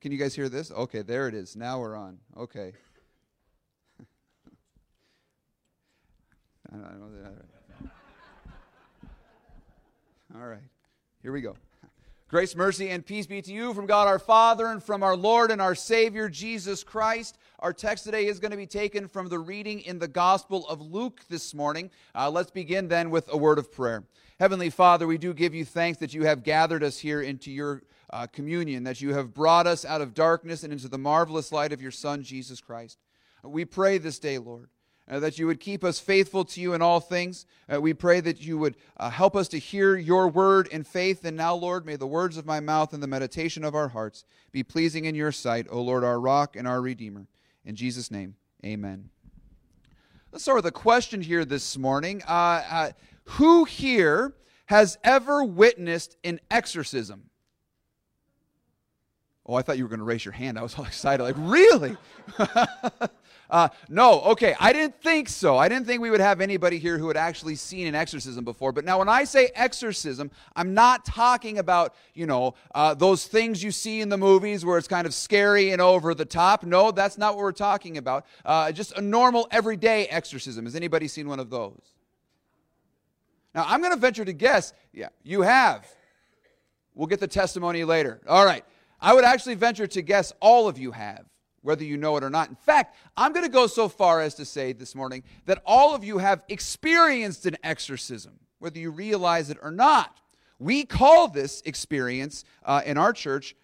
Can you guys hear this? Okay, there it is. Now we're on. Okay. I don't know that. All right, here we go. Grace, mercy, and peace be to you from God our Father and from our Lord and our Savior Jesus Christ. Our text today is going to be taken from the reading in the Gospel of Luke this morning. Uh, let's begin then with a word of prayer. Heavenly Father, we do give you thanks that you have gathered us here into your uh, communion, that you have brought us out of darkness and into the marvelous light of your Son, Jesus Christ. We pray this day, Lord uh, that you would keep us faithful to you in all things. Uh, we pray that you would uh, help us to hear your word in faith. And now, Lord, may the words of my mouth and the meditation of our hearts be pleasing in your sight, O Lord, our rock and our redeemer. In Jesus' name, amen. Let's start with a question here this morning. Uh, uh, who here has ever witnessed an exorcism? Oh, I thought you were going to raise your hand. I was all excited. Like, really? Uh, no, okay, I didn't think so. I didn't think we would have anybody here who had actually seen an exorcism before. But now, when I say exorcism, I'm not talking about, you know, uh, those things you see in the movies where it's kind of scary and over the top. No, that's not what we're talking about. Uh, just a normal, everyday exorcism. Has anybody seen one of those? Now, I'm going to venture to guess, yeah, you have. We'll get the testimony later. All right. I would actually venture to guess all of you have whether you know it or not. In fact, I'm going to go so far as to say this morning that all of you have experienced an exorcism, whether you realize it or not. We call this experience uh, in our church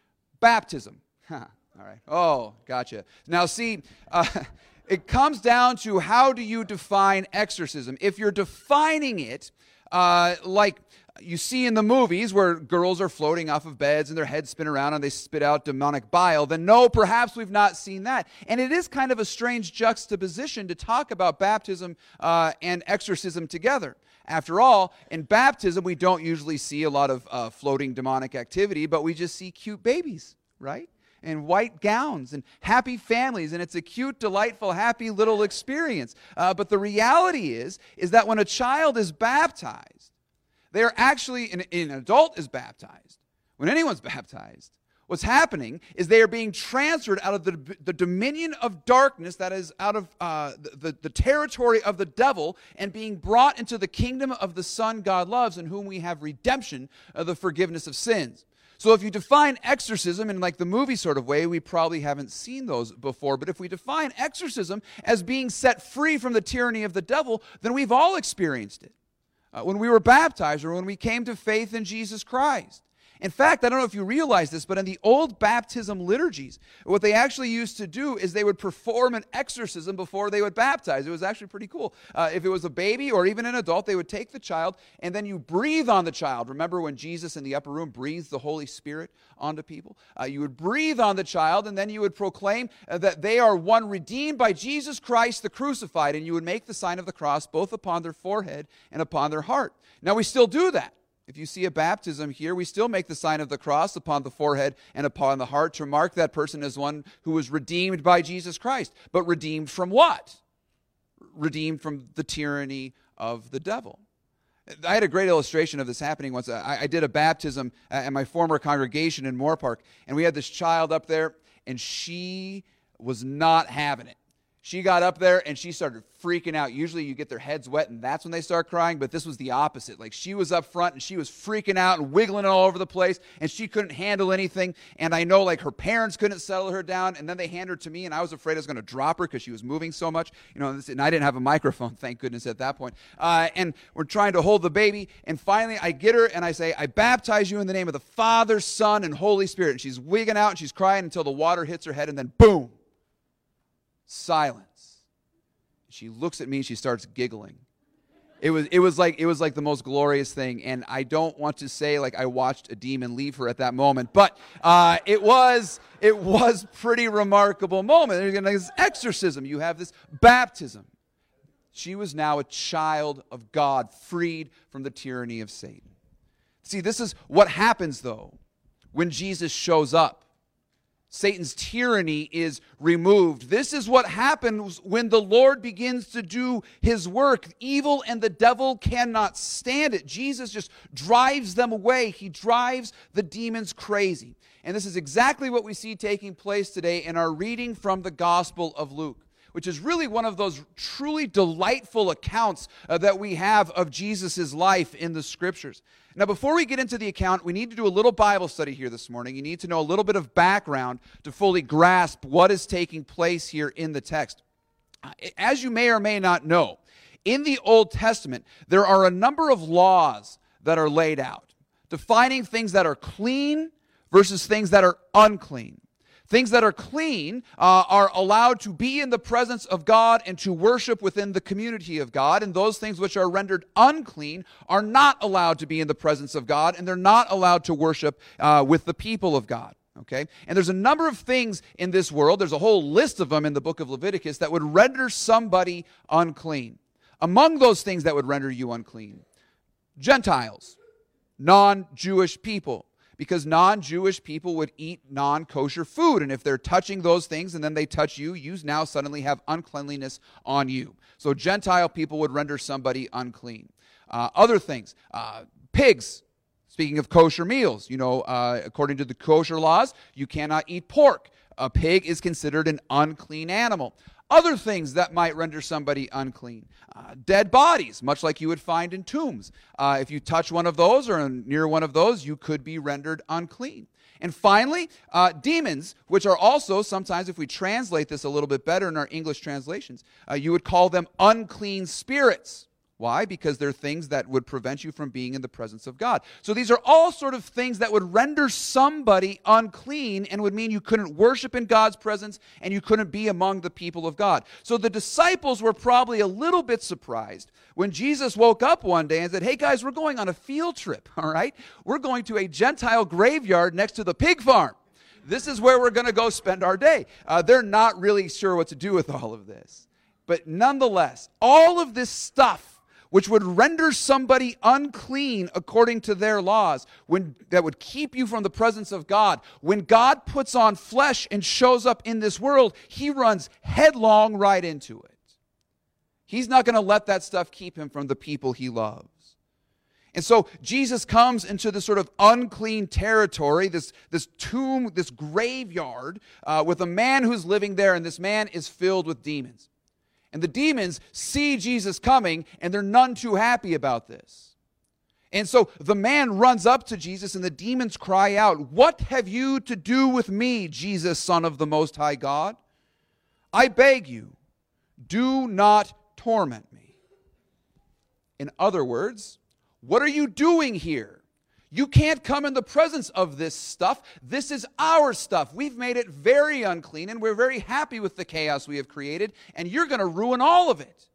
baptism. All right. Oh, gotcha. Now, see, uh, it comes down to how do you define exorcism? If you're defining it uh, like you see in the movies where girls are floating off of beds and their heads spin around and they spit out demonic bile, then no, perhaps we've not seen that. And it is kind of a strange juxtaposition to talk about baptism uh, and exorcism together. After all, in baptism, we don't usually see a lot of uh, floating demonic activity, but we just see cute babies, right? and white gowns and happy families and it's a cute delightful happy little experience uh, but the reality is is that when a child is baptized they are actually, an, an adult is baptized, when anyone's baptized, what's happening is they are being transferred out of the, the dominion of darkness, that is, out of uh, the, the territory of the devil, and being brought into the kingdom of the Son God loves, in whom we have redemption of the forgiveness of sins. So if you define exorcism in like the movie sort of way, we probably haven't seen those before. But if we define exorcism as being set free from the tyranny of the devil, then we've all experienced it uh, when we were baptized or when we came to faith in Jesus Christ. In fact, I don't know if you realize this, but in the old baptism liturgies, what they actually used to do is they would perform an exorcism before they would baptize. It was actually pretty cool. Uh, if it was a baby or even an adult, they would take the child and then you breathe on the child. Remember when Jesus in the upper room breathed the Holy Spirit onto people? Uh, you would breathe on the child and then you would proclaim uh, that they are one redeemed by Jesus Christ the crucified, and you would make the sign of the cross both upon their forehead and upon their heart. Now, we still do that. If you see a baptism here, we still make the sign of the cross upon the forehead and upon the heart to mark that person as one who was redeemed by Jesus Christ. But redeemed from what? Redeemed from the tyranny of the devil. I had a great illustration of this happening once. I, I did a baptism at my former congregation in Moorpark, and we had this child up there, and she was not having it. She got up there and she started freaking out. Usually you get their heads wet and that's when they start crying, but this was the opposite. Like she was up front and she was freaking out and wiggling all over the place and she couldn't handle anything. And I know like her parents couldn't settle her down and then they handed her to me and I was afraid I was going to drop her because she was moving so much. You know, and I didn't have a microphone, thank goodness, at that point. Uh, and we're trying to hold the baby. And finally I get her and I say, I baptize you in the name of the Father, Son, and Holy Spirit. And she's wigging out and she's crying until the water hits her head and then boom silence. She looks at me and she starts giggling. It was, it was like it was like the most glorious thing, and I don't want to say like I watched a demon leave her at that moment, but uh, it was it was pretty remarkable moment. There's this exorcism. You have this baptism. She was now a child of God, freed from the tyranny of Satan. See, this is what happens though when Jesus shows up. Satan's tyranny is removed. This is what happens when the Lord begins to do his work. Evil and the devil cannot stand it. Jesus just drives them away, he drives the demons crazy. And this is exactly what we see taking place today in our reading from the Gospel of Luke which is really one of those truly delightful accounts uh, that we have of Jesus' life in the scriptures. Now, before we get into the account, we need to do a little Bible study here this morning. You need to know a little bit of background to fully grasp what is taking place here in the text. As you may or may not know, in the Old Testament, there are a number of laws that are laid out, defining things that are clean versus things that are unclean. Things that are clean uh, are allowed to be in the presence of God and to worship within the community of God. And those things which are rendered unclean are not allowed to be in the presence of God and they're not allowed to worship uh, with the people of God. Okay? And there's a number of things in this world, there's a whole list of them in the book of Leviticus that would render somebody unclean. Among those things that would render you unclean, Gentiles, non Jewish people because non Jewish people would eat non kosher food. And if they're touching those things and then they touch you, you now suddenly have uncleanliness on you. So Gentile people would render somebody unclean. Uh, other things, uh, pigs. Speaking of kosher meals, you know, uh, according to the kosher laws, you cannot eat pork. A pig is considered an unclean animal other things that might render somebody unclean. Uh, dead bodies, much like you would find in tombs. Uh, if you touch one of those or near one of those, you could be rendered unclean. And finally, uh, demons, which are also sometimes, if we translate this a little bit better in our English translations, uh, you would call them unclean spirits. Why? Because they're things that would prevent you from being in the presence of God. So these are all sort of things that would render somebody unclean and would mean you couldn't worship in God's presence and you couldn't be among the people of God. So the disciples were probably a little bit surprised when Jesus woke up one day and said, Hey guys, we're going on a field trip, all right? We're going to a Gentile graveyard next to the pig farm. This is where we're going to go spend our day. Uh, they're not really sure what to do with all of this. But nonetheless, all of this stuff which would render somebody unclean according to their laws, when, that would keep you from the presence of God. When God puts on flesh and shows up in this world, he runs headlong right into it. He's not going to let that stuff keep him from the people he loves. And so Jesus comes into this sort of unclean territory, this, this tomb, this graveyard, uh, with a man who's living there, and this man is filled with demons. And the demons see Jesus coming, and they're none too happy about this. And so the man runs up to Jesus, and the demons cry out, What have you to do with me, Jesus, Son of the Most High God? I beg you, do not torment me. In other words, what are you doing here? You can't come in the presence of this stuff. This is our stuff. We've made it very unclean, and we're very happy with the chaos we have created, and you're going to ruin all of it.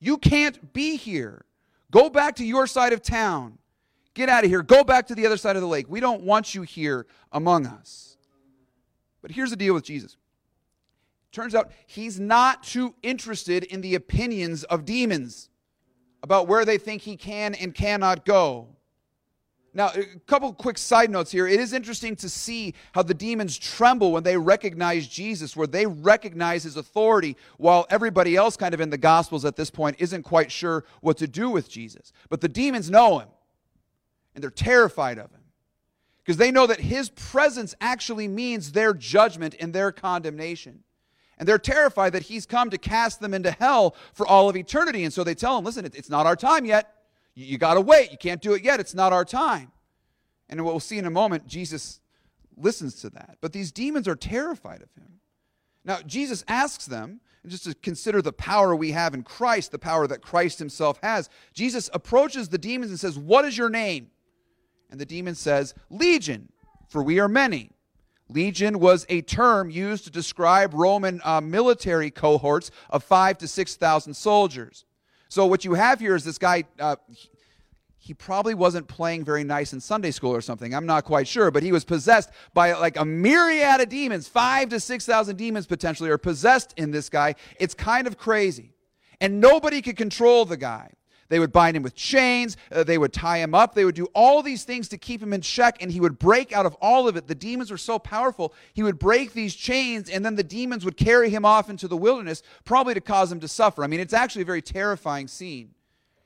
You can't be here. Go back to your side of town. Get out of here. Go back to the other side of the lake. We don't want you here among us. But here's the deal with Jesus. Turns out he's not too interested in the opinions of demons about where they think he can and cannot go. Now, a couple quick side notes here. It is interesting to see how the demons tremble when they recognize Jesus, where they recognize his authority, while everybody else, kind of in the Gospels at this point, isn't quite sure what to do with Jesus. But the demons know him, and they're terrified of him because they know that his presence actually means their judgment and their condemnation. And they're terrified that he's come to cast them into hell for all of eternity. And so they tell him, listen, it's not our time yet. You, you got to wait. You can't do it yet. It's not our time. And what we'll see in a moment, Jesus listens to that. But these demons are terrified of him. Now, Jesus asks them, just to consider the power we have in Christ, the power that Christ himself has. Jesus approaches the demons and says, What is your name? And the demon says, Legion, for we are many. Legion was a term used to describe Roman uh, military cohorts of five to 6,000 soldiers. So what you have here is this guy. Uh, he probably wasn't playing very nice in Sunday school or something. I'm not quite sure, but he was possessed by like a myriad of demons. Five to 6,000 demons potentially are possessed in this guy. It's kind of crazy. And nobody could control the guy. They would bind him with chains. Uh, they would tie him up. They would do all these things to keep him in check, and he would break out of all of it. The demons were so powerful, he would break these chains, and then the demons would carry him off into the wilderness, probably to cause him to suffer. I mean, it's actually a very terrifying scene.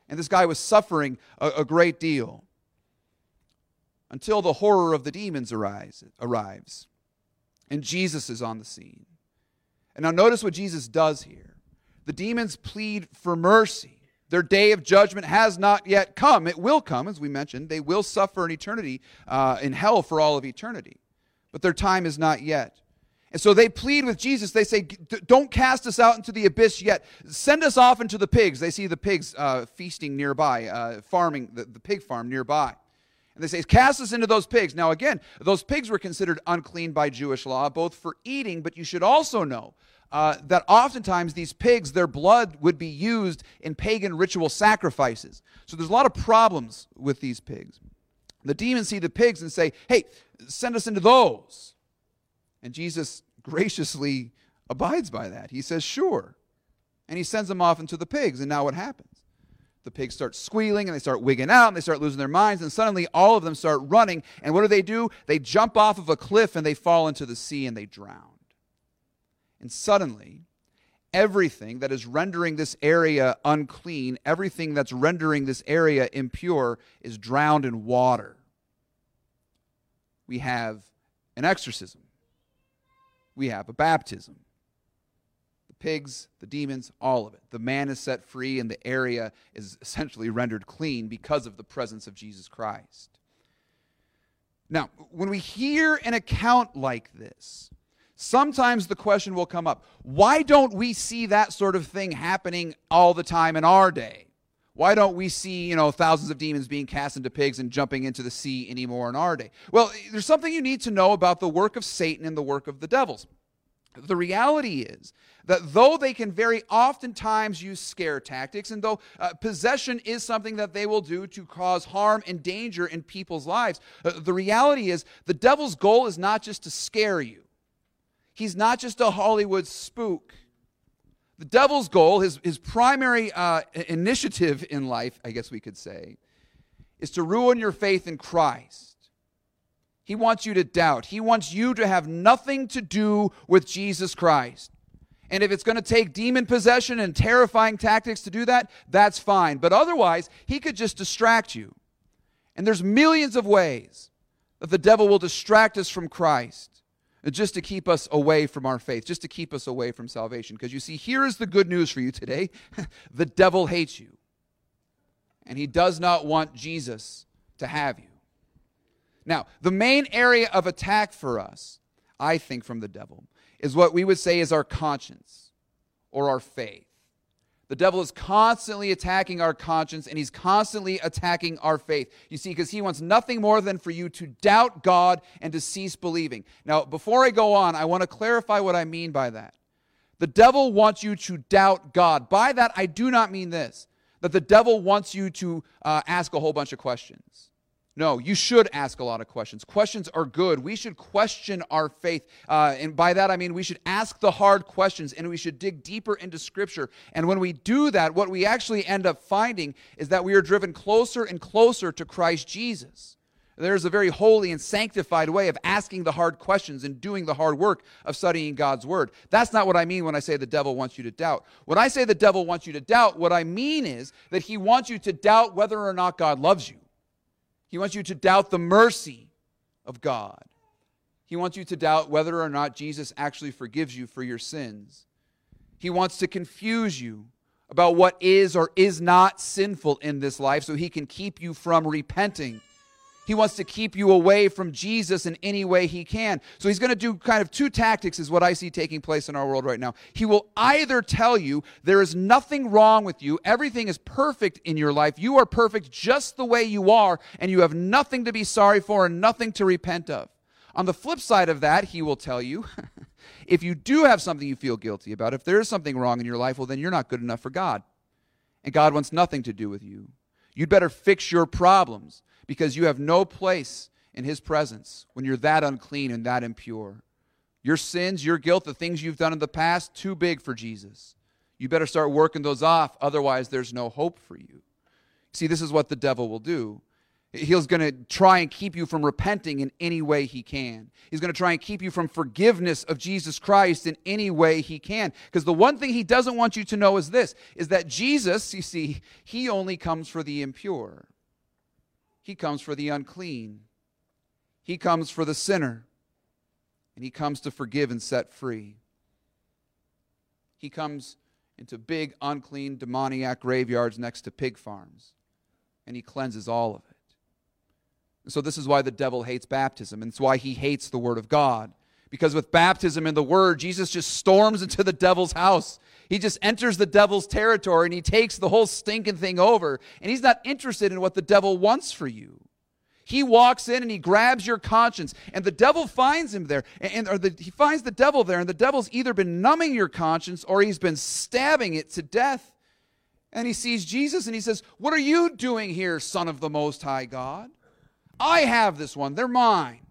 And this guy was suffering a, a great deal until the horror of the demons arise, arrives. And Jesus is on the scene. And now notice what Jesus does here. The demons plead for mercy. Their day of judgment has not yet come. It will come, as we mentioned. They will suffer in eternity, uh, in hell for all of eternity. But their time is not yet. And so they plead with Jesus. They say, Don't cast us out into the abyss yet. Send us off into the pigs. They see the pigs uh, feasting nearby, uh, farming, the, the pig farm nearby. And they say, Cast us into those pigs. Now, again, those pigs were considered unclean by Jewish law, both for eating, but you should also know uh, that oftentimes these pigs, their blood would be used in pagan ritual sacrifices. So there's a lot of problems with these pigs. The demons see the pigs and say, Hey, send us into those. And Jesus graciously abides by that. He says, Sure. And he sends them off into the pigs. And now what happens? The pigs start squealing and they start wigging out and they start losing their minds. And suddenly all of them start running. And what do they do? They jump off of a cliff and they fall into the sea and they drown. And suddenly, everything that is rendering this area unclean, everything that's rendering this area impure, is drowned in water. We have an exorcism, we have a baptism. The pigs, the demons, all of it. The man is set free, and the area is essentially rendered clean because of the presence of Jesus Christ. Now, when we hear an account like this, sometimes the question will come up why don't we see that sort of thing happening all the time in our day? Why don't we see, you know, thousands of demons being cast into pigs and jumping into the sea anymore in our day? Well, there's something you need to know about the work of Satan and the work of the devils. The reality is that though they can very oftentimes use scare tactics, and though uh, possession is something that they will do to cause harm and danger in people's lives, uh, the reality is the devil's goal is not just to scare you. He's not just a Hollywood spook. The devil's goal, his, his primary uh, initiative in life, I guess we could say, is to ruin your faith in Christ. He wants you to doubt. He wants you to have nothing to do with Jesus Christ. And if it's going to take demon possession and terrifying tactics to do that, that's fine. But otherwise, he could just distract you. And there's millions of ways that the devil will distract us from Christ just to keep us away from our faith, just to keep us away from salvation. Because you see, here is the good news for you today the devil hates you, and he does not want Jesus to have you. Now, the main area of attack for us, I think, from the devil, is what we would say is our conscience or our faith. The devil is constantly attacking our conscience and he's constantly attacking our faith. You see, because he wants nothing more than for you to doubt God and to cease believing. Now, before I go on, I want to clarify what I mean by that. The devil wants you to doubt God. By that, I do not mean this that the devil wants you to uh, ask a whole bunch of questions. No, you should ask a lot of questions. Questions are good. We should question our faith. Uh, and by that, I mean we should ask the hard questions and we should dig deeper into Scripture. And when we do that, what we actually end up finding is that we are driven closer and closer to Christ Jesus. There's a very holy and sanctified way of asking the hard questions and doing the hard work of studying God's Word. That's not what I mean when I say the devil wants you to doubt. When I say the devil wants you to doubt, what I mean is that he wants you to doubt whether or not God loves you. He wants you to doubt the mercy of God. He wants you to doubt whether or not Jesus actually forgives you for your sins. He wants to confuse you about what is or is not sinful in this life so he can keep you from repenting he wants to keep you away from Jesus in any way he can. So he's going to do kind of two tactics, is what I see taking place in our world right now. He will either tell you there is nothing wrong with you, everything is perfect in your life, you are perfect just the way you are, and you have nothing to be sorry for and nothing to repent of. On the flip side of that, he will tell you if you do have something you feel guilty about, if there is something wrong in your life, well, then you're not good enough for God. And God wants nothing to do with you. You'd better fix your problems because you have no place in His presence when you're that unclean and that impure. Your sins, your guilt, the things you've done in the past, too big for Jesus. You better start working those off, otherwise, there's no hope for you. See, this is what the devil will do. He's going to try and keep you from repenting in any way he can. He's going to try and keep you from forgiveness of Jesus Christ in any way he can. Because the one thing he doesn't want you to know is this is that Jesus, you see, he only comes for the impure. He comes for the unclean. He comes for the sinner. And he comes to forgive and set free. He comes into big, unclean, demoniac graveyards next to pig farms. And he cleanses all of it. So, this is why the devil hates baptism, and it's why he hates the Word of God. Because with baptism and the Word, Jesus just storms into the devil's house. He just enters the devil's territory and he takes the whole stinking thing over. And he's not interested in what the devil wants for you. He walks in and he grabs your conscience, and the devil finds him there. And, or the, he finds the devil there, and the devil's either been numbing your conscience or he's been stabbing it to death. And he sees Jesus and he says, What are you doing here, Son of the Most High God? I have this one, they're mine.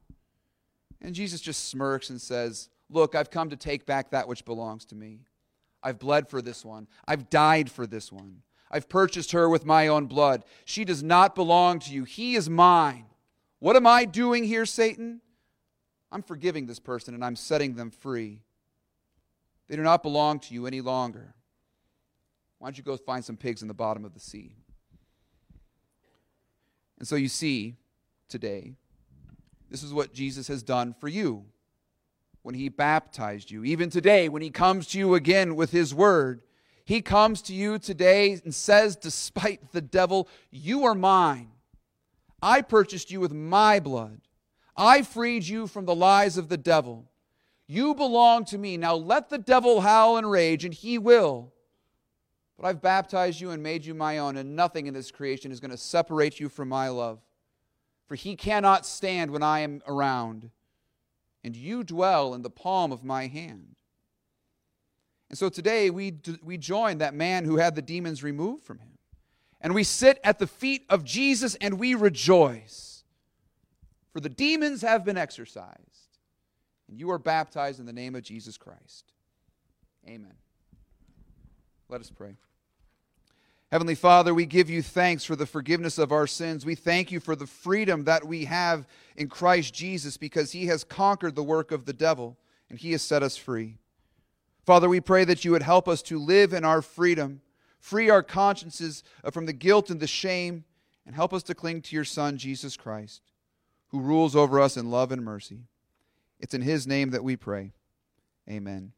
And Jesus just smirks and says, Look, I've come to take back that which belongs to me. I've bled for this one, I've died for this one. I've purchased her with my own blood. She does not belong to you. He is mine. What am I doing here, Satan? I'm forgiving this person and I'm setting them free. They do not belong to you any longer. Why don't you go find some pigs in the bottom of the sea? And so you see, today. This is what Jesus has done for you when he baptized you. Even today, when he comes to you again with his word, he comes to you today and says, despite the devil, You are mine. I purchased you with my blood. I freed you from the lies of the devil. You belong to me. Now let the devil howl and rage, and he will. But I've baptized you and made you my own, and nothing in this creation is going to separate you from my love for he cannot stand when I am around, and you dwell in the palm of my hand. And so today we, we join that man who had the demons removed from him. And we sit at the feet of Jesus and we rejoice. For the demons have been exorcised, and you are baptized in the name of Jesus Christ. Amen. Let us pray. Heavenly Father, we give you thanks for the forgiveness of our sins. We thank you for the freedom that we have in Christ Jesus because he has conquered the work of the devil and he has set us free. Father, we pray that you would help us to live in our freedom, free our consciences from the guilt and the shame, and help us to cling to your Son, Jesus Christ, who rules over us in love and mercy. It's in his name that we pray. Amen.